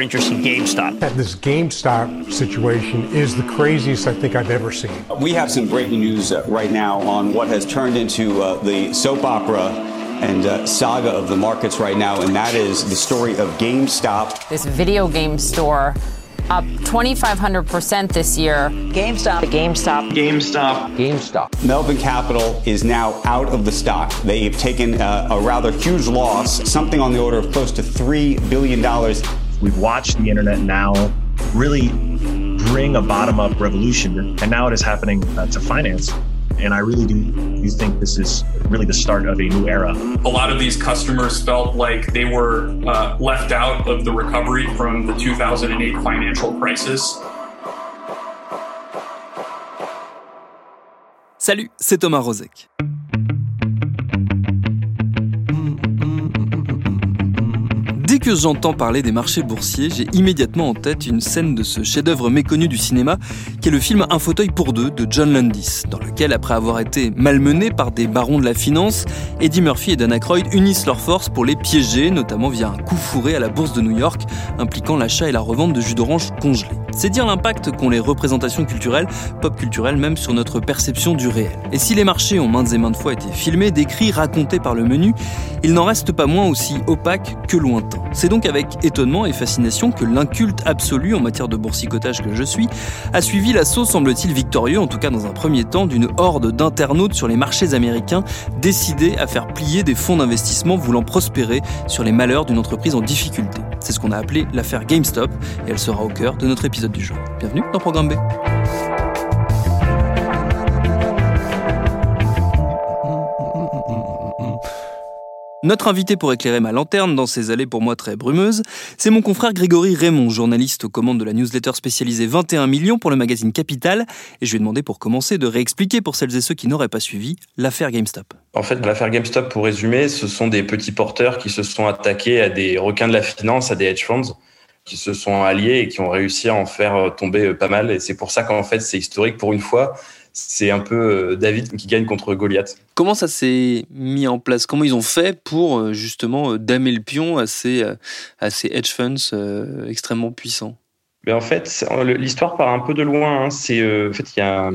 Short interest in GameStop. And this GameStop situation is the craziest I think I've ever seen. We have some breaking news uh, right now on what has turned into uh, the soap opera and uh, saga of the markets right now, and that is the story of GameStop. This video game store up 2,500% this year. GameStop. GameStop. GameStop. GameStop. Melvin Capital is now out of the stock. They've taken uh, a rather huge loss, something on the order of close to $3 billion. We've watched the internet now really bring a bottom up revolution, and now it is happening uh, to finance. And I really do, do think this is really the start of a new era. A lot of these customers felt like they were uh, left out of the recovery from the 2008 financial crisis. Salut, c'est Thomas Rozek. Dès que j'entends parler des marchés boursiers, j'ai immédiatement en tête une scène de ce chef-d'œuvre méconnu du cinéma, qui est le film Un fauteuil pour deux de John Landis, dans lequel, après avoir été malmené par des barons de la finance, Eddie Murphy et Dana Aykroyd unissent leurs forces pour les piéger, notamment via un coup fourré à la bourse de New York, impliquant l'achat et la revente de jus d'orange congelés. C'est dire l'impact qu'ont les représentations culturelles, pop culturelles même, sur notre perception du réel. Et si les marchés ont maintes et maintes fois été filmés, décrits, racontés par le menu, il n'en reste pas moins aussi opaque que lointain. C'est donc avec étonnement et fascination que l'inculte absolu en matière de boursicotage que je suis a suivi l'assaut, semble-t-il victorieux, en tout cas dans un premier temps, d'une horde d'internautes sur les marchés américains décidés à faire plier des fonds d'investissement voulant prospérer sur les malheurs d'une entreprise en difficulté. C'est ce qu'on a appelé l'affaire GameStop et elle sera au cœur de notre épisode du jour. Bienvenue dans Programme B. Notre invité pour éclairer ma lanterne dans ces allées pour moi très brumeuses, c'est mon confrère Grégory Raymond, journaliste aux commandes de la newsletter spécialisée 21 millions pour le magazine Capital, et je lui ai demandé pour commencer de réexpliquer pour celles et ceux qui n'auraient pas suivi l'affaire GameStop. En fait, l'affaire GameStop, pour résumer, ce sont des petits porteurs qui se sont attaqués à des requins de la finance, à des hedge funds, qui se sont alliés et qui ont réussi à en faire tomber pas mal. Et c'est pour ça qu'en fait, c'est historique pour une fois c'est un peu David qui gagne contre Goliath. Comment ça s'est mis en place? Comment ils ont fait pour justement damer le pion à ces, à ces hedge funds extrêmement puissants? Ben en fait, l'histoire part un peu de loin. Hein. C'est en fait, il y a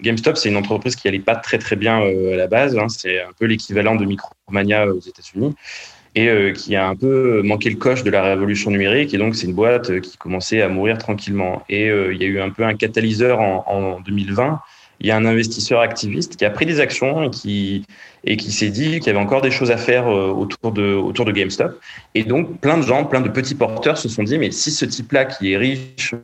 GameStop, c'est une entreprise qui allait pas très très bien à la base. Hein. C'est un peu l'équivalent de Micromania aux États-Unis et qui a un peu manqué le coche de la révolution numérique. Et donc, c'est une boîte qui commençait à mourir tranquillement. Et il y a eu un peu un catalyseur en, en 2020 il y a un investisseur activiste qui a pris des actions et qui, et qui s'est dit qu'il y avait encore des choses à faire autour de, autour de GameStop. Et donc, plein de gens, plein de petits porteurs se sont dit, mais si ce type-là qui est riche,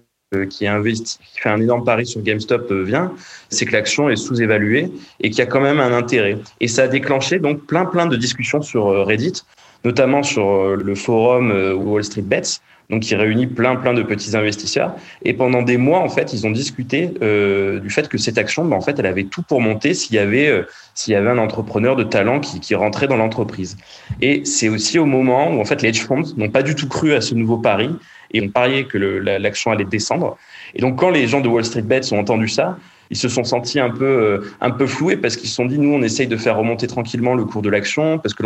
qui investi, qui fait un énorme pari sur GameStop vient, c'est que l'action est sous-évaluée et qu'il y a quand même un intérêt. Et ça a déclenché donc plein, plein de discussions sur Reddit, notamment sur le forum Wall Street Bets, donc il réunit plein plein de petits investisseurs. Et pendant des mois, en fait, ils ont discuté euh, du fait que cette action, bah, en fait, elle avait tout pour monter s'il y avait euh, s'il y avait un entrepreneur de talent qui, qui rentrait dans l'entreprise. Et c'est aussi au moment où en fait les hedge funds n'ont pas du tout cru à ce nouveau pari et ont parié que l'action allait descendre. Et donc quand les gens de Wall Street Bets ont entendu ça, ils se sont sentis un peu euh, un peu floués parce qu'ils se sont dit nous on essaye de faire remonter tranquillement le cours de l'action parce que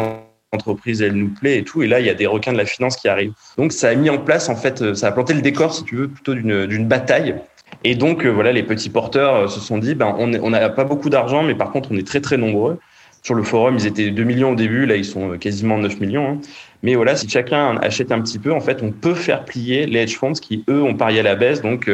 entreprise, elle nous plaît et tout. Et là, il y a des requins de la finance qui arrivent. Donc, ça a mis en place, en fait, euh, ça a planté le décor, si tu veux, plutôt d'une bataille. Et donc, euh, voilà, les petits porteurs euh, se sont dit, ben, on n'a pas beaucoup d'argent, mais par contre, on est très, très nombreux. Sur le forum, ils étaient 2 millions au début, là, ils sont quasiment 9 millions. Hein. Mais voilà, si chacun achète un petit peu, en fait, on peut faire plier les hedge funds qui, eux, ont parié à la baisse. Donc,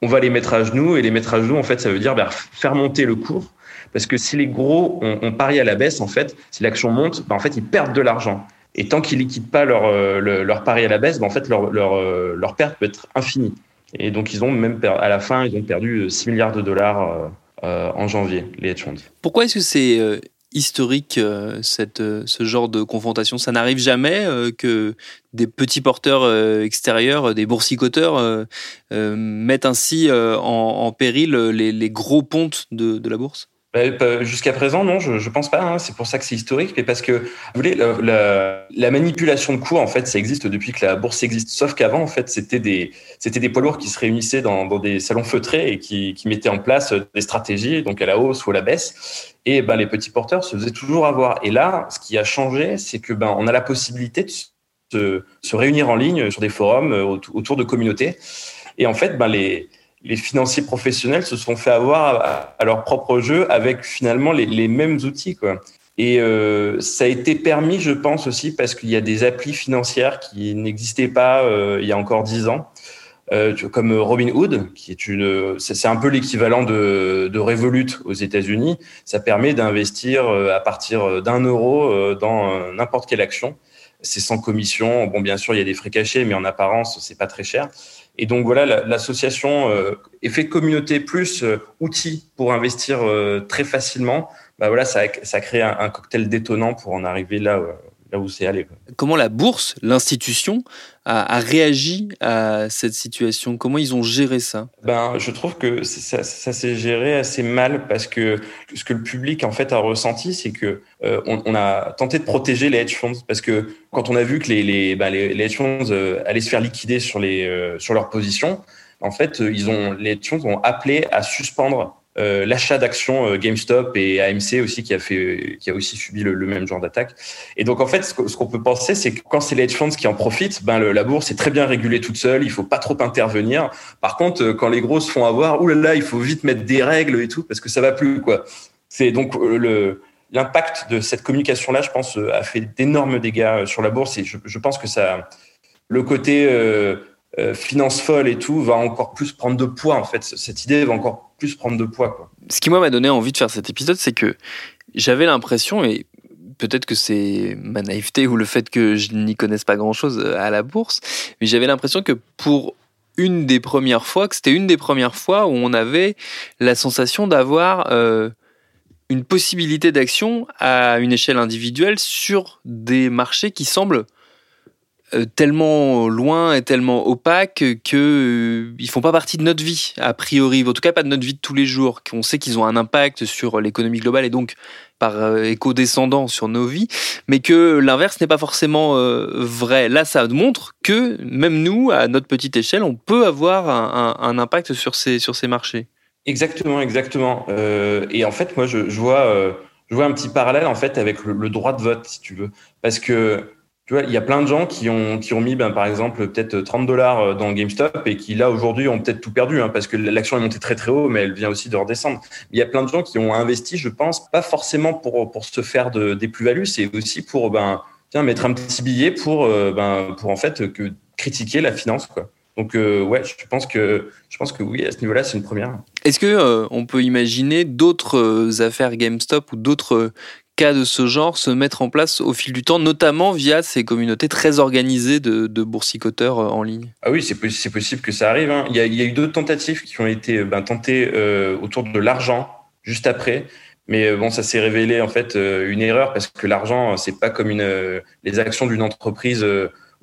on va les mettre à genoux. Et les mettre à genoux, en fait, ça veut dire ben, faire monter le cours parce que si les gros ont, parié à la baisse, en fait, si l'action monte, ben, en fait, ils perdent de l'argent. Et tant qu'ils liquident pas leur, euh, leur pari à la baisse, ben, en fait, leur, leur, euh, leur, perte peut être infinie. Et donc, ils ont même à la fin, ils ont perdu 6 milliards de dollars euh, en janvier, les hedge funds. Pourquoi est-ce que c'est historique cette, ce genre de confrontation? Ça n'arrive jamais que des petits porteurs extérieurs, des boursicoteurs, mettent ainsi en, péril les, les, gros pontes de, de la bourse? bah, jusqu'à présent, non, je, je pense pas. Hein. C'est pour ça que c'est historique, mais parce que, vous voulez, la, la, manipulation de cours, en fait, ça existe depuis que la bourse existe. Sauf qu'avant, en fait, c'était des, c'était des poids lourds qui se réunissaient dans, dans des salons feutrés et qui, qui, mettaient en place des stratégies, donc à la hausse ou à la baisse. Et ben, les petits porteurs se faisaient toujours avoir. Et là, ce qui a changé, c'est que ben, on a la possibilité de se, se réunir en ligne sur des forums euh, autour de communautés. Et en fait, ben, les les financiers professionnels se sont fait avoir à, leur propre jeu avec finalement les, mêmes outils. Et euh, ça a été permis, je pense aussi, parce qu'il y a des applis financières qui n'existaient pas euh, il y a encore dix ans, euh, comme Robinhood, qui est une, c'est un peu l'équivalent de, de Revolut aux États-Unis. Ça permet d'investir à partir d'un euro dans n'importe quelle action. C'est sans commission. Bon, bien sûr, il y a des frais cachés, mais en apparence, c'est pas très cher. Et donc voilà, l'association euh, effet communauté plus euh, outils pour investir euh, très facilement. Bah voilà, ça ça a créé un, cocktail détonnant pour en arriver là, là où c'est allé. Comment la bourse, l'institution, a, réagi à cette situation? Comment ils ont géré ça? Ben, je trouve que ça, ça s'est géré assez mal parce que ce que le public en fait a ressenti, c'est que euh, on, on, a tenté de protéger les hedge funds parce que quand on a vu que les les, ben, les, hedge funds euh, allaient se faire liquider sur les euh, sur leurs positions, en fait, ils ont les hedge funds ont appelé à suspendre euh, l'achat d'actions euh, GameStop et AMC aussi qui a fait qui a aussi subi le, même genre d'attaque. Et donc en fait ce qu'on peut penser c'est que quand c'est les hedge funds qui en profitent, ben le, la bourse est très bien régulée toute seule, il faut pas trop intervenir. Par contre euh, quand les gros se font avoir, oulala, là là, il faut vite mettre des règles et tout parce que ça va plus quoi. C'est donc le l'impact de cette communication là, je pense a fait d'énormes dégâts sur la bourse et je, je pense que ça le côté euh, euh, finance folle et tout va encore plus prendre de poids en fait. Cette idée va encore plus prendre de poids. Quoi. Ce qui moi m'a donné envie de faire cet épisode, c'est que j'avais l'impression, et peut-être que c'est ma naïveté ou le fait que je n'y connaisse pas grand-chose à la bourse, mais j'avais l'impression que pour une des premières fois, que c'était une des premières fois où on avait la sensation d'avoir euh, une possibilité d'action à une échelle individuelle sur des marchés qui semblent euh, tellement loin et tellement opaque que euh, ils font pas partie de notre vie a priori, en tout cas pas de notre vie de tous les jours. Qu'on sait qu'ils ont un impact sur l'économie globale et donc par euh, écho descendant sur nos vies, mais que l'inverse n'est pas forcément vrai. Là, ça montre que même nous, à notre petite échelle, on peut avoir un, impact sur ces sur ces marchés. Exactement, exactement. et en fait, moi, je, vois, je vois un petit parallèle en fait avec le droit de vote, si tu veux, parce que tu vois, il y a plein de gens qui ont, qui ont mis, ben, par exemple, peut-être 30 dollars euh, dans GameStop et qui, là, aujourd'hui, ont peut-être tout perdu, hein, parce que l'action est montée très, très haut, mais elle vient aussi de redescendre. Il y a plein de gens qui ont investi, je pense, pas forcément pour, pour se faire de, des plus-values, c'est aussi pour, ben, tiens, mettre un petit billet pour, euh, ben, pour en fait, que, critiquer la finance, quoi. Donc euh, ouais, je pense que je pense que oui à ce niveau-là, c'est une première. Est-ce que on peut imaginer d'autres affaires GameStop ou d'autres cas de ce genre se mettre en place au fil du temps, notamment via ces communautés très organisées de, boursicoteurs euh, en ligne Ah oui, c'est possible que ça arrive. Hein. Il, y a, eu d'autres tentatives qui ont été ben, tentées euh, autour de l'argent juste après. Mais euh, bon, ça s'est révélé en fait une erreur parce que l'argent, c'est pas comme une, les actions d'une entreprise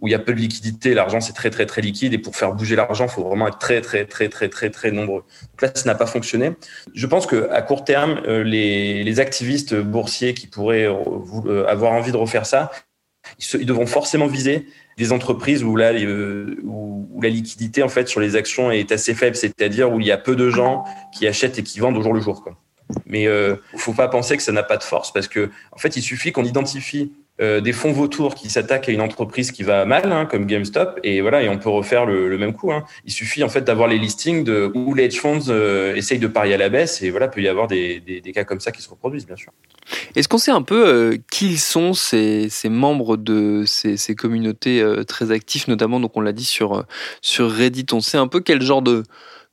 où il y a peu de liquidité, l'argent c'est très très très liquide et pour faire bouger l'argent, il faut vraiment être très très très très très très nombreux. Donc là, ça n'a pas fonctionné. Je pense que à court terme, euh, les, activistes boursiers qui pourraient euh, avoir envie de refaire ça, ils, devront forcément viser des entreprises où là où, la liquidité en fait sur les actions est assez faible, c'est-à-dire où il y a peu de gens qui achètent et qui vendent au jour le jour. Mais euh, faut pas penser que ça n'a pas de force parce que en fait, il suffit qu'on identifie euh, des fonds vautours qui s'attaquent à une entreprise qui va mal, hein, comme GameStop, et voilà, et on peut refaire le, même coup. Hein. Il suffit en fait d'avoir les listings de où les hedge funds euh, essayent de parier à la baisse, et voilà, peut y avoir des, des, cas comme ça qui se reproduisent, bien sûr. Est-ce qu'on sait un peu euh, qui sont ces, ces, membres de ces, ces communautés très actifs, notamment, donc on l'a dit sur sur Reddit, on sait un peu quel genre de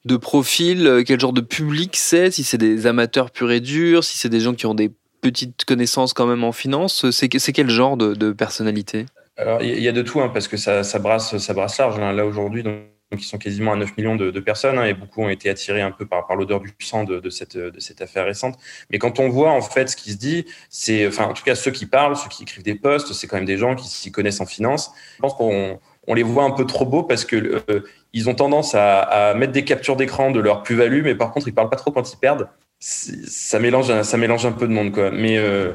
de profil, quel genre de public c'est, si c'est des amateurs purs et durs, si c'est des gens qui ont des petite connaissance quand même en finance. C'est quel genre de, personnalité? Alors, il y a de tout, hein, parce que ça, brasse, ça brasse large. Hein. Là, aujourd'hui, donc, ils sont quasiment à 9 millions de, personnes, hein, et beaucoup ont été attirés un peu par, l'odeur du sang de, cette, de cette affaire récente. Mais quand on voit, en fait, ce qui se dit, c'est, enfin, en tout cas, ceux qui parlent, ceux qui écrivent des posts, c'est quand même des gens qui s'y connaissent en finance. Je pense qu'on on les voit un peu trop beaux parce que euh, ils ont tendance à, à mettre des captures d'écran de leur plus-value, mais par contre, ils parlent pas trop quand ils perdent ça mélange, ça mélange un peu de monde, quoi. Mais euh,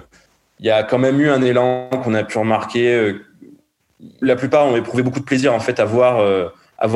il y a quand même eu un élan qu'on a pu remarquer. Euh, la plupart ont éprouvé beaucoup de plaisir en fait à voir, euh,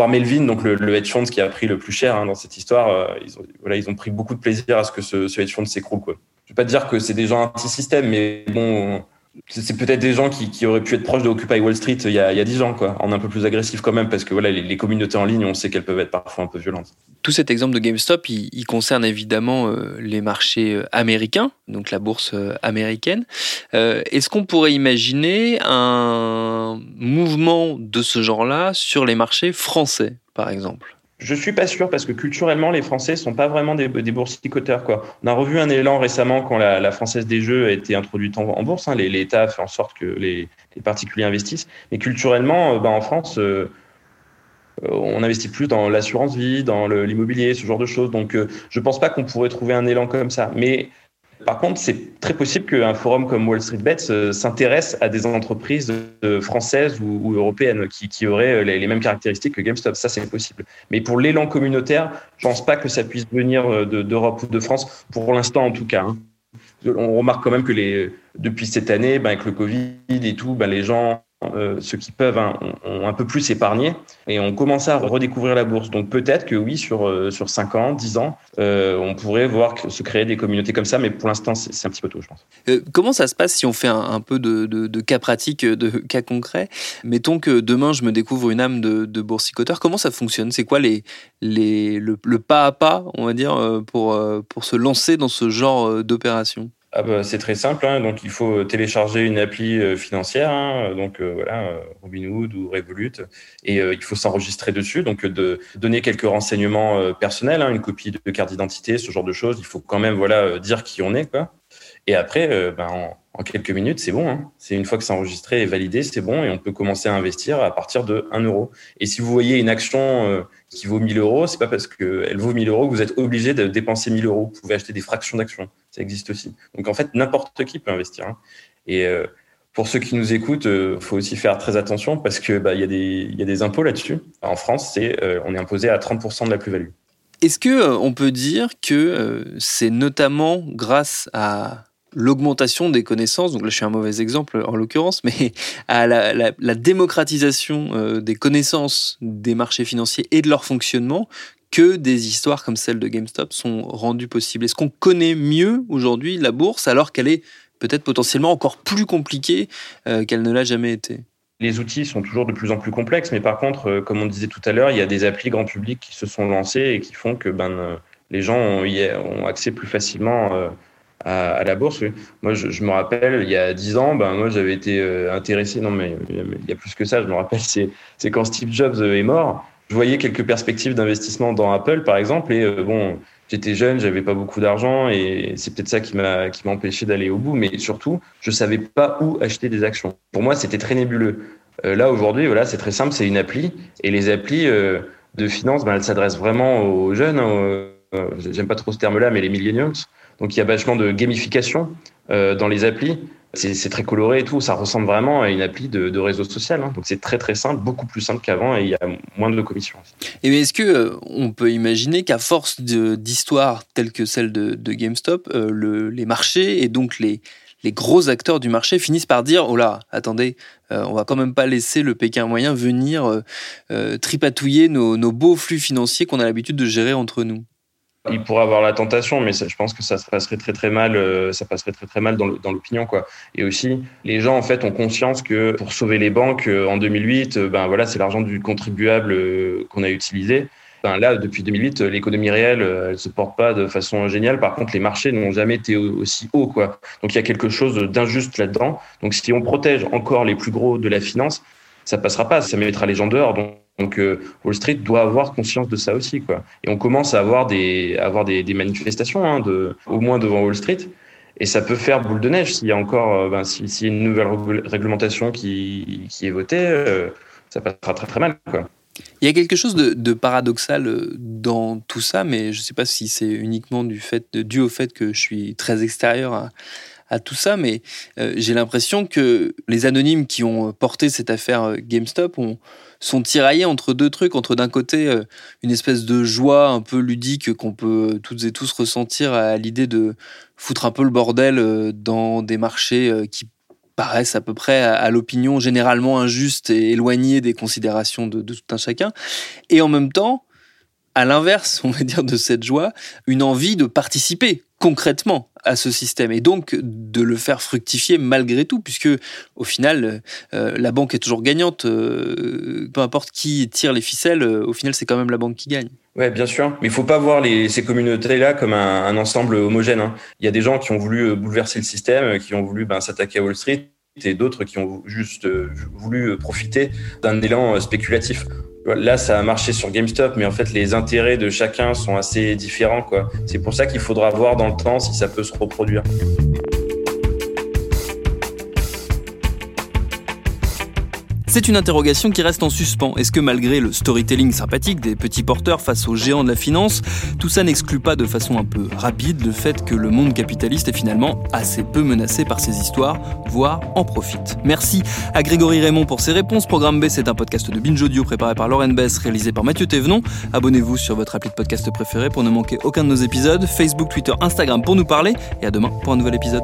Melvin, donc le, le, hedge fund qui a pris le plus cher hein, dans cette histoire. ils, ont, voilà, ils ont pris beaucoup de plaisir à ce que ce, ce hedge fund s'écroule. Quoi. Je vais pas dire que c'est des gens anti-système, mais bon, c'est peut-être des gens qui, auraient pu être proches de Occupy Wall Street il y a, il y a 10 ans, quoi, en un peu plus agressif quand même, parce que voilà, les, communautés en ligne, on sait qu'elles peuvent être parfois un peu violentes. Tout cet exemple de GameStop, il, concerne évidemment euh, les marchés euh, américains, donc la bourse euh, américaine. Euh, Est-ce qu'on pourrait imaginer un mouvement de ce genre-là sur les marchés français, par exemple? Je suis pas sûr parce que culturellement, les Français sont pas vraiment des, des boursicoteurs. Quoi. On a revu un élan récemment quand la, Française des Jeux a été introduite en, bourse. L'État a fait en sorte que les, particuliers investissent. Mais culturellement, euh, bah, en France, euh, on investit plus dans l'assurance vie, dans l'immobilier, ce genre de choses. Donc, euh, je pense pas qu'on pourrait trouver un élan comme ça. Mais par contre, c'est très possible qu'un forum comme Wall Street Bets euh, s'intéresse à des entreprises euh, françaises ou, européennes qui, auraient euh, les, mêmes caractéristiques que GameStop. Ça, c'est possible. Mais pour l'élan communautaire, je pense pas que ça puisse venir d'Europe ou de France, pour l'instant en tout cas. Hein. On remarque quand même que les, depuis cette année, ben, avec le Covid et tout, ben, les gens euh, ceux qui peuvent hein, ont, un peu plus épargné et ont commencé à redécouvrir la bourse. Donc peut-être que oui, sur, euh, sur 5 ans, 10 ans, euh, on pourrait voir se créer des communautés comme ça, mais pour l'instant, c'est un petit peu tôt, je pense. Comment ça se passe si on fait un, peu de, cas pratiques, de cas concrets? Mettons que demain, je me découvre une âme de, de boursicoteur. Comment ça fonctionne? C'est quoi les, les, le, le, pas à pas, on va dire, pour, pour se lancer dans ce genre d'opération? Ah bah, c'est très simple, hein. donc il faut télécharger une appli euh, financière, hein. donc euh, voilà, euh, Robinhood ou Revolut, et il faut s'enregistrer dessus, donc donner quelques renseignements personnels, hein, une copie de carte d'identité, ce genre de choses. Il faut quand même voilà dire qui on est, quoi. Et après, ben, en, en, quelques minutes, c'est bon. Hein. C'est une fois que c'est enregistré et validé, c'est bon, et on peut commencer à investir à partir de 1 euro. Et si vous voyez une action qui vaut 1000 euros, c'est pas parce qu'elle vaut 1000 euros que vous êtes obligé de dépenser 1000 euros. Vous pouvez acheter des fractions d'actions. Ça existe aussi. Donc en fait, n'importe qui peut investir. Hein. Et euh, pour ceux qui nous écoutent, il euh, faut aussi faire très attention parce que bah, y, a des, y a des impôts là-dessus. En France, c'est euh, on est imposé à 30% de la plus-value. Est-ce que on peut dire que c'est notamment grâce à l'augmentation des connaissances, donc là je suis un mauvais exemple en l'occurrence, mais à la, la, démocratisation des connaissances des marchés financiers et de leur fonctionnement, que des histoires comme celle de GameStop sont rendues possibles. Est-ce qu'on connaît mieux aujourd'hui la bourse alors qu'elle est peut-être potentiellement encore plus compliquée euh, qu'elle ne l'a jamais été? Les outils sont toujours de plus en plus complexes, mais par contre, euh, comme on disait tout à l'heure, il y a des applis grand public qui se sont lancés et qui font que ben, euh, les gens ont, accès plus facilement à, la bourse. Moi, je, me rappelle, il y a dix ans, ben, moi, j'avais été intéressé, non, mais il y a plus que ça, je me rappelle, c'est quand Steve Jobs est mort, je voyais quelques perspectives d'investissement dans Apple, par exemple, et euh, bon, j'étais jeune, j'avais pas beaucoup d'argent, et c'est peut-être ça qui m'a qui m'a empêché d'aller au bout. Mais surtout, je savais pas où acheter des actions. Pour moi, c'était très nébuleux. Euh, là aujourd'hui, voilà, c'est très simple, c'est une appli, et les applis euh, de finance, ben, elles s'adressent vraiment aux jeunes. Hein, J'aime pas trop ce terme-là, mais les millennials. Donc il y a vachement de gamification dans les applis. C'est très coloré et tout. Ça ressemble vraiment à une appli de, réseau social. Hein. Donc c'est très très simple, beaucoup plus simple qu'avant et il y a moins de commissions. Et est-ce que euh, on peut imaginer qu'à force d'histoires telles que celle de, GameStop, euh, les marchés et donc les, gros acteurs du marché finissent par dire oh là, attendez, euh, on va quand même pas laisser le Pékin moyen venir tripatouiller nos, nos beaux flux financiers qu'on a l'habitude de gérer entre nous? Il pourrait avoir la tentation, mais je pense que ça se passerait très très mal. Euh, ça passerait très très mal dans l'opinion, quoi. Et aussi, les gens en fait ont conscience que pour sauver les banques euh, en 2008, euh, ben voilà, c'est l'argent du contribuable qu'on a utilisé. Ben là, depuis 2008, l'économie réelle, elle se porte pas de façon géniale. Par contre, les marchés n'ont jamais été aussi hauts, quoi. Donc il y a quelque chose d'injuste là-dedans. Donc si on protège encore les plus gros de la finance, ça passera pas. Ça mettra les gens dehors. Donc euh, Wall Street doit avoir conscience de ça aussi, quoi. Et on commence à avoir des, avoir des, manifestations, hein, au moins devant Wall Street. Et ça peut faire boule de neige s'il y a encore, euh, ben, a une nouvelle réglementation qui, est votée, euh, ça passera très très mal. Il y a quelque chose de, paradoxal dans tout ça, mais je ne sais pas si c'est uniquement du fait, dû au fait que je suis très extérieur à, à tout ça, mais j'ai l'impression que les anonymes qui ont porté cette affaire GameStop ont, sont tiraillés entre deux trucs, entre d'un côté euh, une espèce de joie un peu ludique qu'on peut euh, toutes et tous ressentir à l'idée de foutre un peu le bordel euh, dans des marchés qui paraissent à peu près à, l'opinion généralement injustes et éloignés des considérations de, de tout un chacun, et en même temps, à l'inverse, on va dire, de cette joie, une envie de participer concrètement à ce système et donc de le faire fructifier malgré tout puisque au final euh, la banque est toujours gagnante euh, peu importe qui tire les ficelles euh, au final c'est quand même la banque qui gagne Ouais, bien sûr, mais il faut pas voir ces communautés-là comme un, ensemble homogène. Hein. Il y a des gens qui ont voulu bouleverser le système, qui ont voulu ben, s'attaquer à Wall Street, et d'autres qui ont juste voulu profiter d'un élan spéculatif. Là, ça a marché sur GameStop, mais en fait, les intérêts de chacun sont assez différents. C'est pour ça qu'il faudra voir dans le temps si ça peut se reproduire. C'est une interrogation qui reste en suspens. Est-ce que malgré le storytelling sympathique des petits porteurs face aux géants de la finance, tout ça n'exclut pas de façon un peu rapide le fait que le monde capitaliste est finalement assez peu menacé par ces histoires, voire en profite Merci à Grégory Raymond pour ses réponses. Programme B, c'est un podcast de Binge Audio préparé par Lauren Bess, réalisé par Mathieu Thévenon. Abonnez-vous sur votre appli de podcast préféré pour ne manquer aucun de nos épisodes. Facebook, Twitter, Instagram pour nous parler. Et à demain pour un nouvel épisode.